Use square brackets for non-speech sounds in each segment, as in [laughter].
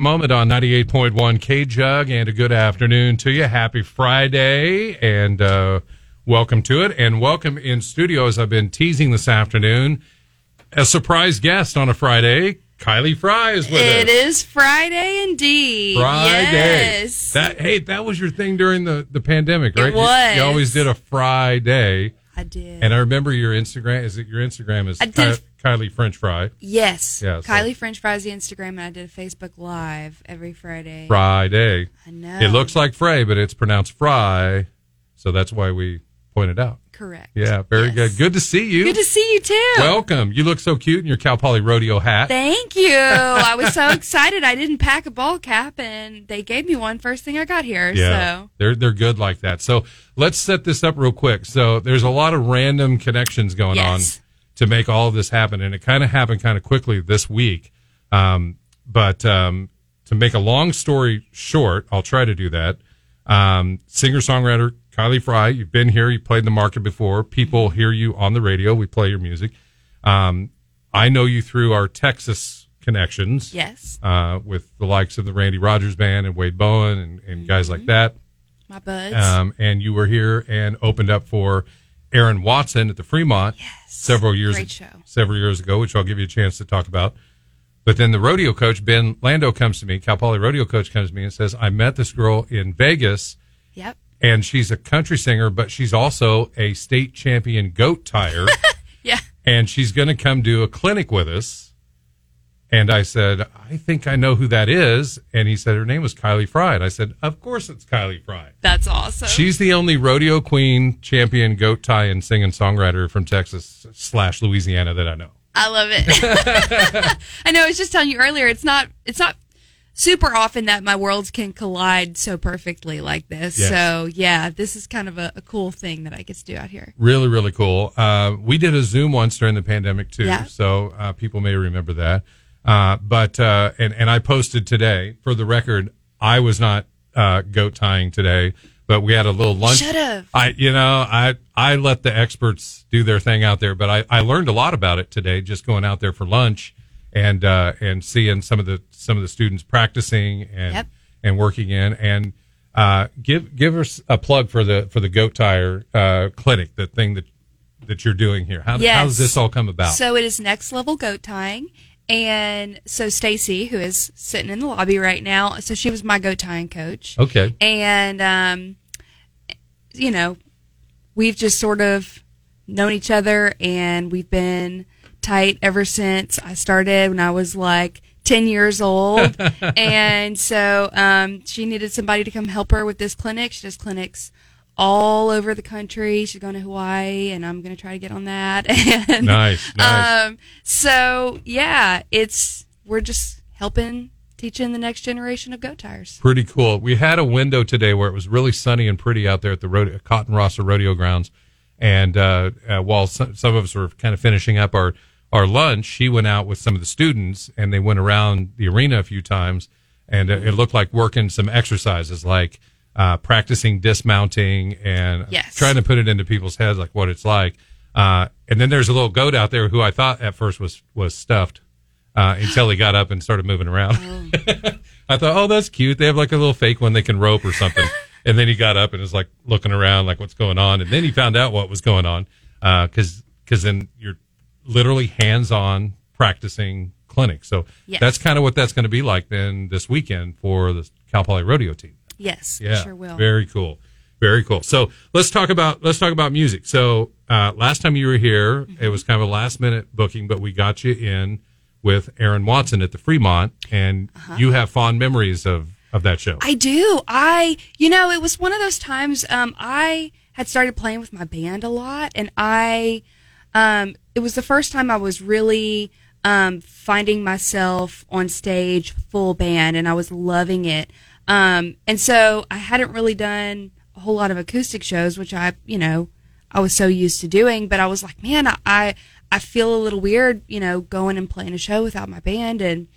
moment on 98.1 K Jug and a good afternoon to you. Happy Friday and uh, welcome to it. And welcome in studio, as I've been teasing this afternoon, a surprise guest on a Friday. Kylie Fry is with It us. is Friday indeed. Friday. Yes. That hey, that was your thing during the, the pandemic, right? You- was. You, always did a Friday. I did. And I remember your Instagram. Is it your Instagram is I did. Ky- Kylie French Fry yes. Yeah, so- Kylie French Fries the Instagram and I did a Facebook Live every Friday. Friday. I know. It looks like Frey, but it's pronounced Fry, so that's why we pointed out. correct. Yeah, very Yes. good. Good to see you. Good to see you too. Welcome. You look so cute in your Cal Poly rodeo hat. Thank you. I was so excited. I didn't pack a ball cap and they gave me one first thing I got here. yeah, So they're they're good like that. So let's set this up real quick. So there's a lot of random connections going Yes. on to make all of this happen, and it kind of happened kind of quickly this week. Um, but um, to make a long story short, I'll try to do that. Um, Singer songwriter Kylie Fry, you've been here, you played the market before. People hear you on the radio. We play your music. Um, I know you through our Texas connections yes, uh, with the likes of the Randy Rogers Band and Wade Bowen and, and guys like that. my buds. Um, and you were here and opened up for Aaron Watson at the Fremont yes. several years Great show. several years ago, which I'll give you a chance to talk about. But then the rodeo coach Ben Lando comes to me, Cal Poly rodeo coach comes to me and says, "I met this girl in Vegas, yep. and she's a country singer, but she's also a state champion goat tire." [laughs] Yeah. and she's going to come do a clinic with us. And I said, I think I know who that is. And he said, her name was Kylie Fry. And I said, of course it's Kylie Fry. That's awesome. She's the only rodeo queen, champion, goat tie, and singing songwriter from Texas slash Louisiana that I know. I love it. [laughs] I know. I was just telling you earlier. It's not. It's not super often that my worlds can collide so perfectly like this. Yes. So yeah, this is kind of a, a cool thing that I get to do out here. Really, really cool. Uh, we did a Zoom once during the pandemic too, Yeah. so uh, people may remember that. Uh, but uh, and and I posted today for the record, I was not uh, goat tying today, but we had a little lunch. I you know I I let the experts do their thing out there, but I I learned a lot about it today just going out there for lunch and uh, and seeing some of the some of the students practicing and Yep. and working in and uh, give give us a plug for the for the goat tire uh, clinic, the thing that that you're doing here. How, Yes. how does this all come about? So it is next level goat tying. And so Stacy, who is sitting in the lobby right now, so she was my goat tying coach. okay, And, um, you know, we've just sort of known each other and we've been tight ever since I started when I was like 10 years old. [laughs] and so um, she needed somebody to come help her with this clinic. She does clinics all over the country. She's going to Hawaii and I'm going to try to get on that. [laughs] And, nice, nice. um, so yeah, it's, we're just helping teaching the next generation of goat tires. Pretty cool. We had a window today where it was really sunny and pretty out there at the rodeo, Cotton Rosser Rodeo Grounds. And uh, uh, while some, some of us were kind of finishing up our, our lunch, she went out with some of the students and they went around the arena a few times. And uh, it looked like working some exercises like uh, practicing dismounting and Yes. trying to put it into people's heads, like what it's like. Uh, and then there's a little goat out there who I thought at first was, was stuffed uh, until he got up and started moving around. [laughs] I thought, oh, that's cute. They have like a little fake one they can rope or something. [laughs] and then he got up and was like looking around, like what's going on. And then he found out what was going on because because then you're literally hands on practicing clinic. So Yes. that's kind of what that's going to be like then this weekend for the Cal Poly Rodeo team. Yes, Yeah, sure will. Very cool. Very cool. So let's talk about let's talk about music. So uh, last time you were here, Mm-hmm. it was kind of a last minute booking, but we got you in with Aaron Watson at the Fremont, and you have fond memories of of that show. Uh-huh. I do. I, you know, it was one of those times. Um, I had started playing with my band a lot, and I, um, it was the first time I was really um, finding myself on stage full band, and I was loving it. Um, and so I hadn't really done a whole lot of acoustic shows, which I, you know, I was so used to doing. But I was like, man, I, I, I feel a little weird, you know, going and playing a show without my band, and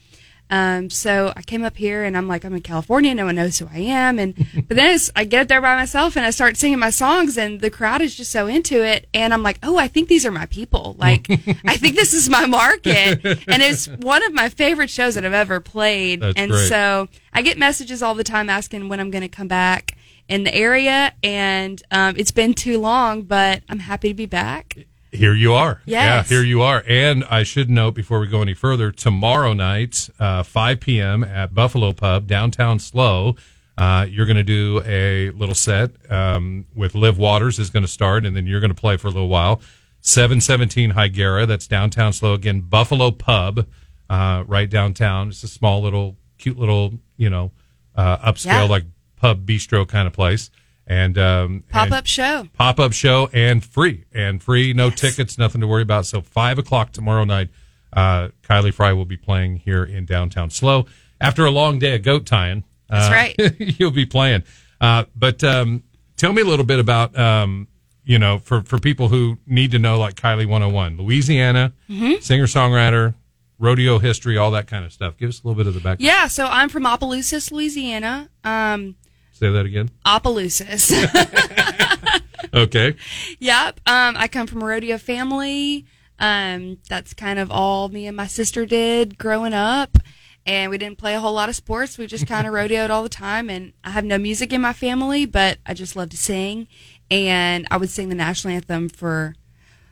Um, so I came up here and I'm like, I'm in California. No one knows who I am. And, [laughs] but then it's, I get up there by myself and I start singing my songs and the crowd is just so into it. And I'm like, oh, I think these are my people. Like, I think this is my market. And it's one of my favorite shows that I've ever played. That's and great. so I get messages all the time asking when I'm going to come back in the area. And, um, it's been too long, but I'm happy to be back. Here you are. Yes. Yeah, here you are. And I should note before we go any further, tomorrow night, uh, 5 p.m. at Buffalo Pub, downtown SLO, uh, you're going to do a little set um, with Liv Waters is going to start, and then you're going to play for a little while. 717 Higuera, that's downtown SLO. Again, Buffalo Pub, uh, right downtown. It's a small little, cute little, you know, uh, upscale, Yeah. like pub bistro kind of place. And um, pop up show. pop up show and free and free, no tickets, nothing to worry about. So five o'clock tomorrow night, uh, Kylie Fry will be playing here in downtown SLO after a long day of goat tying. That's uh, right. [laughs] you'll be playing. Uh, but um, tell me a little bit about um, you know for for people who need to know like Kylie 101, Louisiana Mm-hmm. singer songwriter, rodeo history, all that kind of stuff. Give us a little bit of the background. Yeah. So I'm from Opelousas, Louisiana. Um, Say that again. Opelousas. [laughs] Okay. Yep. Um, I come from a rodeo family. Um, that's kind of all me and my sister did growing up. And we didn't play a whole lot of sports. We just kind of rodeoed all the time. And I have no music in my family, but I just love to sing. And I would sing the national anthem for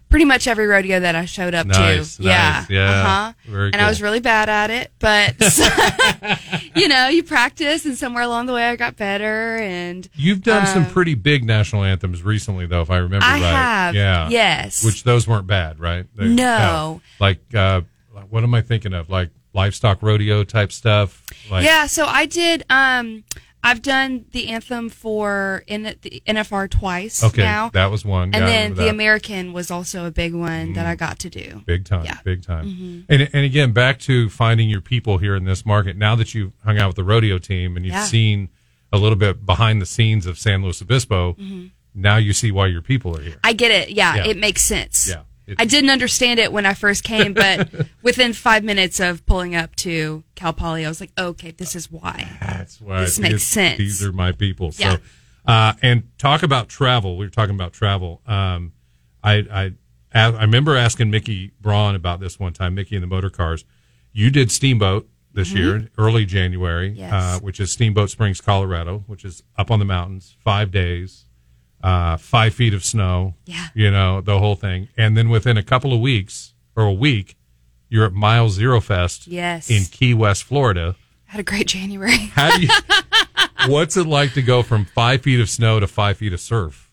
pretty much every rodeo that I showed up Nice, to. Yeah. nice. Yeah. Uh-huh. Very and cool. I was really bad at it, but [laughs] [laughs] you know, you practice and somewhere along the way I got better and You've done some Um, pretty big national anthems recently, though, if I remember I right. have. Yeah. Yes. Which those weren't bad, right? They- No. Like, uh, what am I thinking of? Like livestock rodeo type stuff. Like, yeah, so I did. Um, I've done the anthem for in the NFR twice Okay. now, That was one. and then the that. American was also a big one that I got to do. Big time, Yeah. Mm-hmm. big time. And and again, back to finding your people here in this market. Now that you've hung out with the rodeo team and you've Yeah. seen a little bit behind the scenes of San Luis Obispo, Mm-hmm. now you see why your people are here. I get it. Yeah, Yeah. it makes sense. Yeah. I didn't understand it when I first came, but [laughs] within five minutes of pulling up to Cal Poly, I was like, okay, this is why. That's why This makes these- sense. These are my people. Yeah. So, uh, and talk about travel. We were talking about travel. Um, I, I, I remember asking Micky Braun about this one time. Micky and the Motorcars. You did Steamboat this year, early January, Mm-hmm. Yes. uh, which is Steamboat Springs, Colorado, which is up on the mountains, five days, uh, five feet of snow. Yeah. You know the whole thing, and then within a couple of weeks or a week, you're at Mile Zero Fest Yes. in Key West, Florida. Had a great January. [laughs] How do you? what's it like to go from five feet of snow to five feet of surf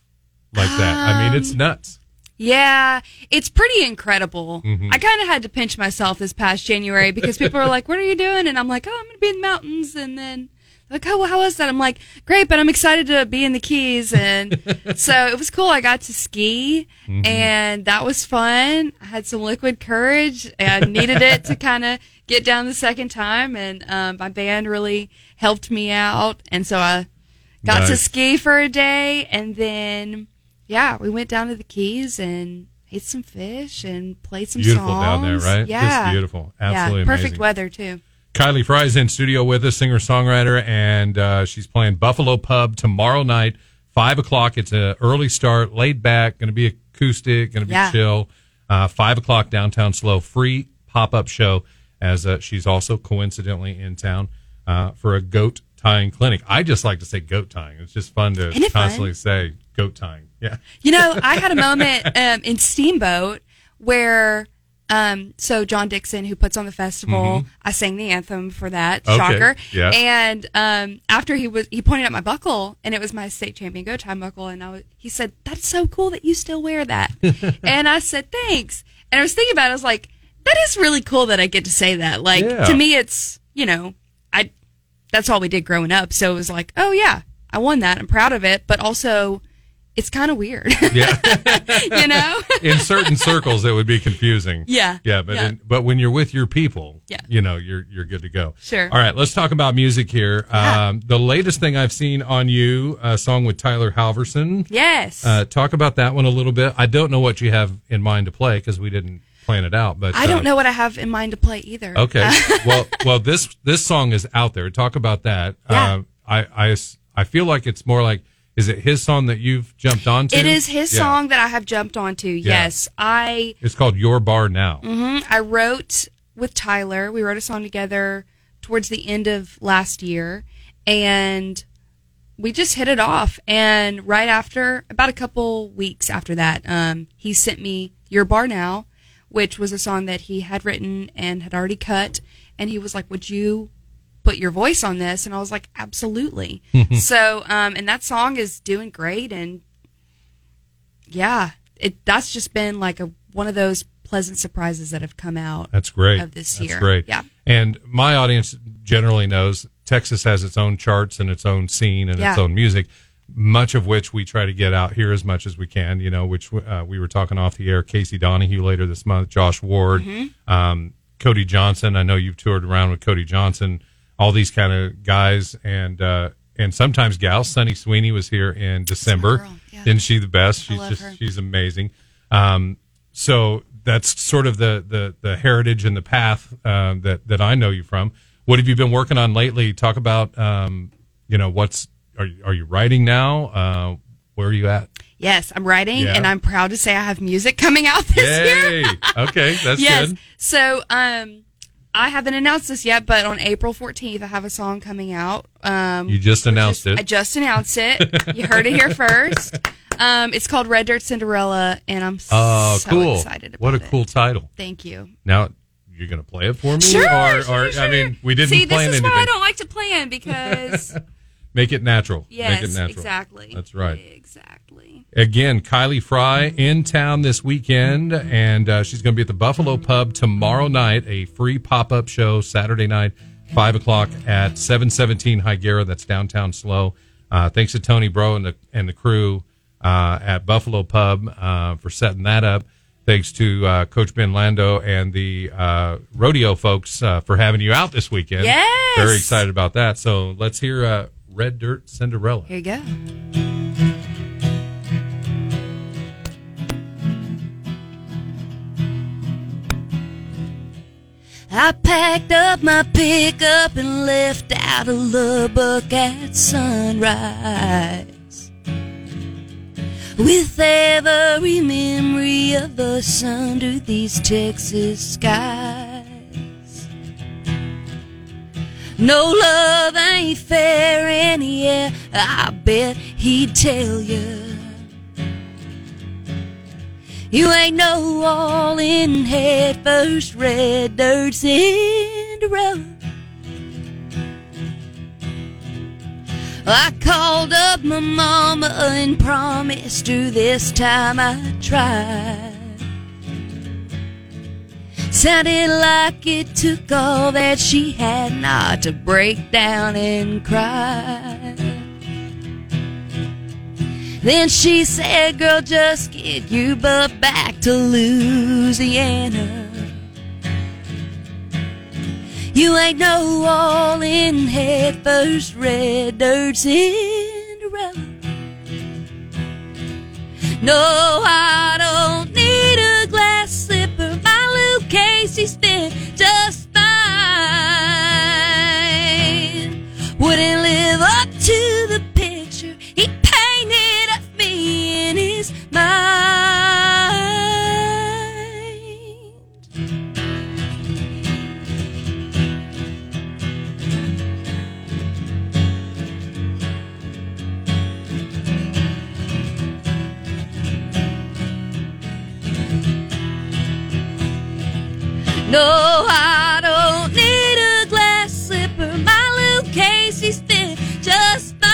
like that? I mean, it's nuts. Yeah, it's pretty incredible. Mm-hmm. I kind of had to pinch myself this past January because people were like, "What are you doing?" And I'm like, "Oh, I'm going to be in the mountains." And then like, "Oh, well, how was that?" I'm like, "Great, but I'm excited to be in the Keys." And [laughs] so it was cool. I got to ski, Mm-hmm. and that was fun. I had some liquid courage. and needed it to [laughs] kind of get down the second time, and um, my band really helped me out. And so I got to ski for a day, and then yeah, we went down to the Keys and ate some fish and played some Beautiful songs. down there, right? Yeah, Just beautiful. Absolutely yeah, perfect amazing. weather too. Kylie Fry's in studio with us, singer songwriter, and uh, she's playing Buffalo Pub tomorrow night, five o'clock. It's an early start, laid back, going to be acoustic, going to be Yeah. chill. Uh, five o'clock downtown, SLO, free pop up show. As uh, she's also coincidentally in town uh, for a goat tying clinic. I just like to say goat tying. It's just fun to Isn't fun? constantly say goat tying. Yeah. You know, I had a [laughs] moment um, in Steamboat where, um, so John Dixon, who puts on the festival, I sang the anthem for that. Mm-hmm. Okay, Shocker. yeah. And um, after he was, he pointed at my buckle, and it was my state champion go time buckle, and I was, he said, "That's so cool that you still wear that." [laughs] and I said, "Thanks." And I was thinking about, it, I was like, "That is really cool that I get to say that." Like Yeah. to me, it's you know, I that's all we did growing up, so it was like, oh yeah, I won that. I'm proud of it, but also. It's kind of weird. [laughs] Yeah. [laughs] you know? [laughs] in certain circles, it would be confusing. Yeah. Yeah, but Yeah. In, but when you're with your people, Yeah. you know, you're you're good to go. Sure. All right, let's talk about music here. Yeah. Um, the latest thing I've seen on you, a song with Tyler Halverson. yes. Uh, talk about that one a little bit. I don't know what you have in mind to play because we didn't plan it out. But I don't uh, know what I have in mind to play either. Okay. well, well, this this song is out there. Talk about that. Yeah. Uh, I, I I feel like it's more like is it his song that you've jumped onto? It is his Yeah. song that I have jumped onto. Yes, I It's called Your Bar Now. mhm, I wrote with Tyler. We wrote a song together towards the end of last year, and we just hit it off. And right after, about a couple weeks after that, um, he sent me Your Bar Now, which was a song that he had written and had already cut. And he was like, "Would you put your voice on this?" And I was like, "Absolutely." so, um, and that song is doing great, and yeah, it that's just been like a one of those pleasant surprises that have come out. That's great. Of this That's year. great. Yeah. And my audience generally knows Texas has its own charts and its own scene and its own music, much of which we try to get out here as much as we can, you know, which uh, we were talking off the air. Casey Donahew later this month, Josh Ward, Mm-hmm. um, Cody Johnson. I know you've toured around with Cody Johnson, all these kind of guys and, uh, and sometimes gals. Sunny Sweeney was here in December. yeah. Isn't she the best? She's just, her. she's amazing. Um, so that's sort of the, the, the heritage and the path um, that that I know you from. What have you been working on lately? Talk about um, you know what's are you, are you writing now? Uh, where are you at? Yes, I'm writing, Yeah. and I'm proud to say I have music coming out this year. Okay, that's [laughs] yes. good. So, um, I haven't announced this yet, but on April 14th, I have a song coming out. Um, You just announced it. I just announced it. you heard it here [laughs] first. Um, it's called Red Dirt Cinderella, and I'm Oh, so cool! excited about What a it. cool title. Thank you. Now you're gonna play it for me, Sure, or, or sure. I mean, we didn't See, this is anything. why I don't like to plan because [laughs] Make it natural. yes, Make it natural. exactly. That's right. Exactly. Again, Kylie Fry in town this weekend, and uh, she's going to be at the Buffalo Pub tomorrow night. A free pop up show Saturday night, five o'clock at seven seventeen Higuera. That's downtown SLO. Uh, thanks to Tony Bro and the and the crew uh, at Buffalo Pub uh, for setting that up. Thanks to uh, Coach Ben Lando and the uh, rodeo folks uh, for having you out this weekend. Yes. very excited about that. So let's hear uh, Red Dirt Cinderella. Here you go. I packed up my pickup and left out of Lubbock at sunrise. With every memory of us under these Texas skies. No love ain't fair, and yeah, I bet he'd tell you. You ain't no all in head first red dirt Cinderella. I called up my mama and promised her this time I'd try. Sounded like it took all that she had not to break down and cry. Then she said, Girl, just get your butt back to Louisiana. You ain't no all in head first red dirt Cinderella. No, I No, I don't need a glass slipper. My Lucchese's fit just fine.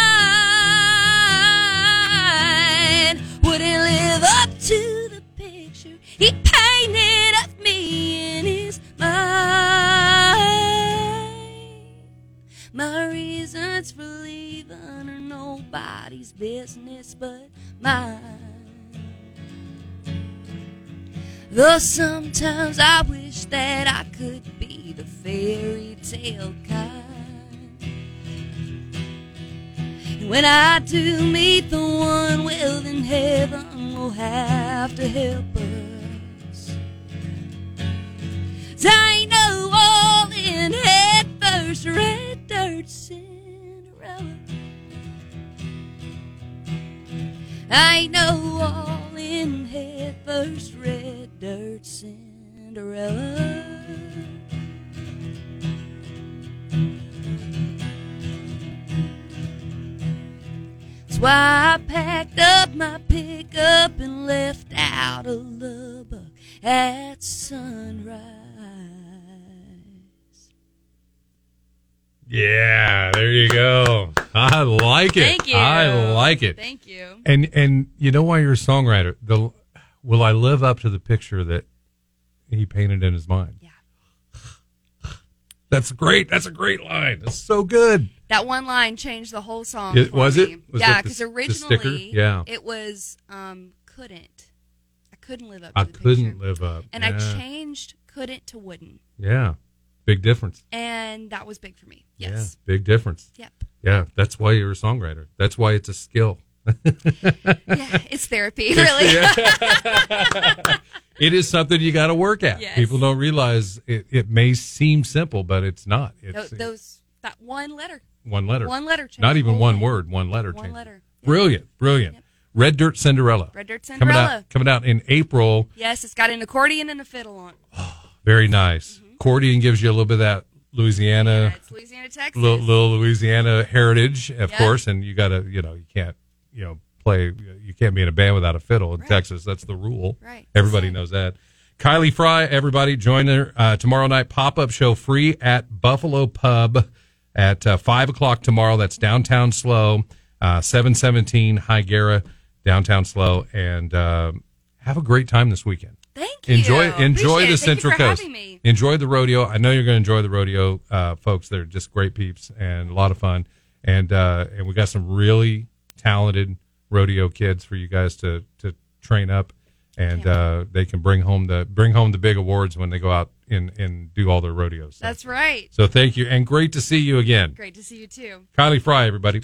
Wouldn't live up to the picture he painted of me in his mind. My reasons for leaving are nobody's business but mine. Though sometimes I wish that I could be the fairy tale kind. And when I do meet the one, well, then heaven will have to help us. I no all in head first red dirt Cinderella. I no all in head first red dirt Cinderella. That's why I packed up my pickup and left out of Lubbock at sunrise. Yeah, there you go. I like it. Thank you. I like it. Thank you. And and you know why you're a songwriter? The will I live up to the picture that he painted in his mind? Yeah. That's great. That's a great line. That's so good. That one line changed the whole song. It- for was me. it? Was yeah, because originally? Yeah. it was um couldn't. I couldn't live up. To I couldn't picture. live up. and yeah. I changed couldn't to wouldn't, Yeah. Big difference. and that was big for me. Yes. Yeah. Big difference. Yep. Yeah. That's why you're a songwriter. That's why it's a skill. [laughs] Yeah. It's therapy, really. [laughs] [laughs] It is something you got to work at. Yes. People don't realize it, it may seem simple, but it's not. It's Tho- those that one letter, one letter. one letter. Not even one word, one letter. One letter. Yep. Brilliant, brilliant. Yep. Red Dirt Cinderella. Red Dirt Coming Cinderella. out, coming out in April. Yes, it's got an accordion and a fiddle on. it. Very nice. Accordion gives you a little bit of that Louisiana, Mm-hmm. Yeah, it's Louisiana, Texas. little, little Louisiana heritage, of Yep. course. And you got to, you know, you can't, you know, play. You can't be in a band without a fiddle in Right. Texas. That's the rule. Right. Everybody knows that. Kylie Fry, everybody join her uh, tomorrow night pop up show free at Buffalo Pub at uh, five o'clock tomorrow. That's downtown SLO, uh, seven seventeen Higuera, downtown SLO, and um have a great time this weekend. Thank you. Enjoy enjoy Appreciate the it. Central Coast. Enjoy the rodeo. I know you're going to enjoy the rodeo, uh, folks. They're just great peeps and a lot of fun. And uh, and we got some really talented rodeo kids for you guys to to train up, and uh, they can bring home the bring home the big awards when they go out and and do all their rodeos. So, That's right. so thank you, and great to see you again, Great to see you too. Kylie Fry, everybody.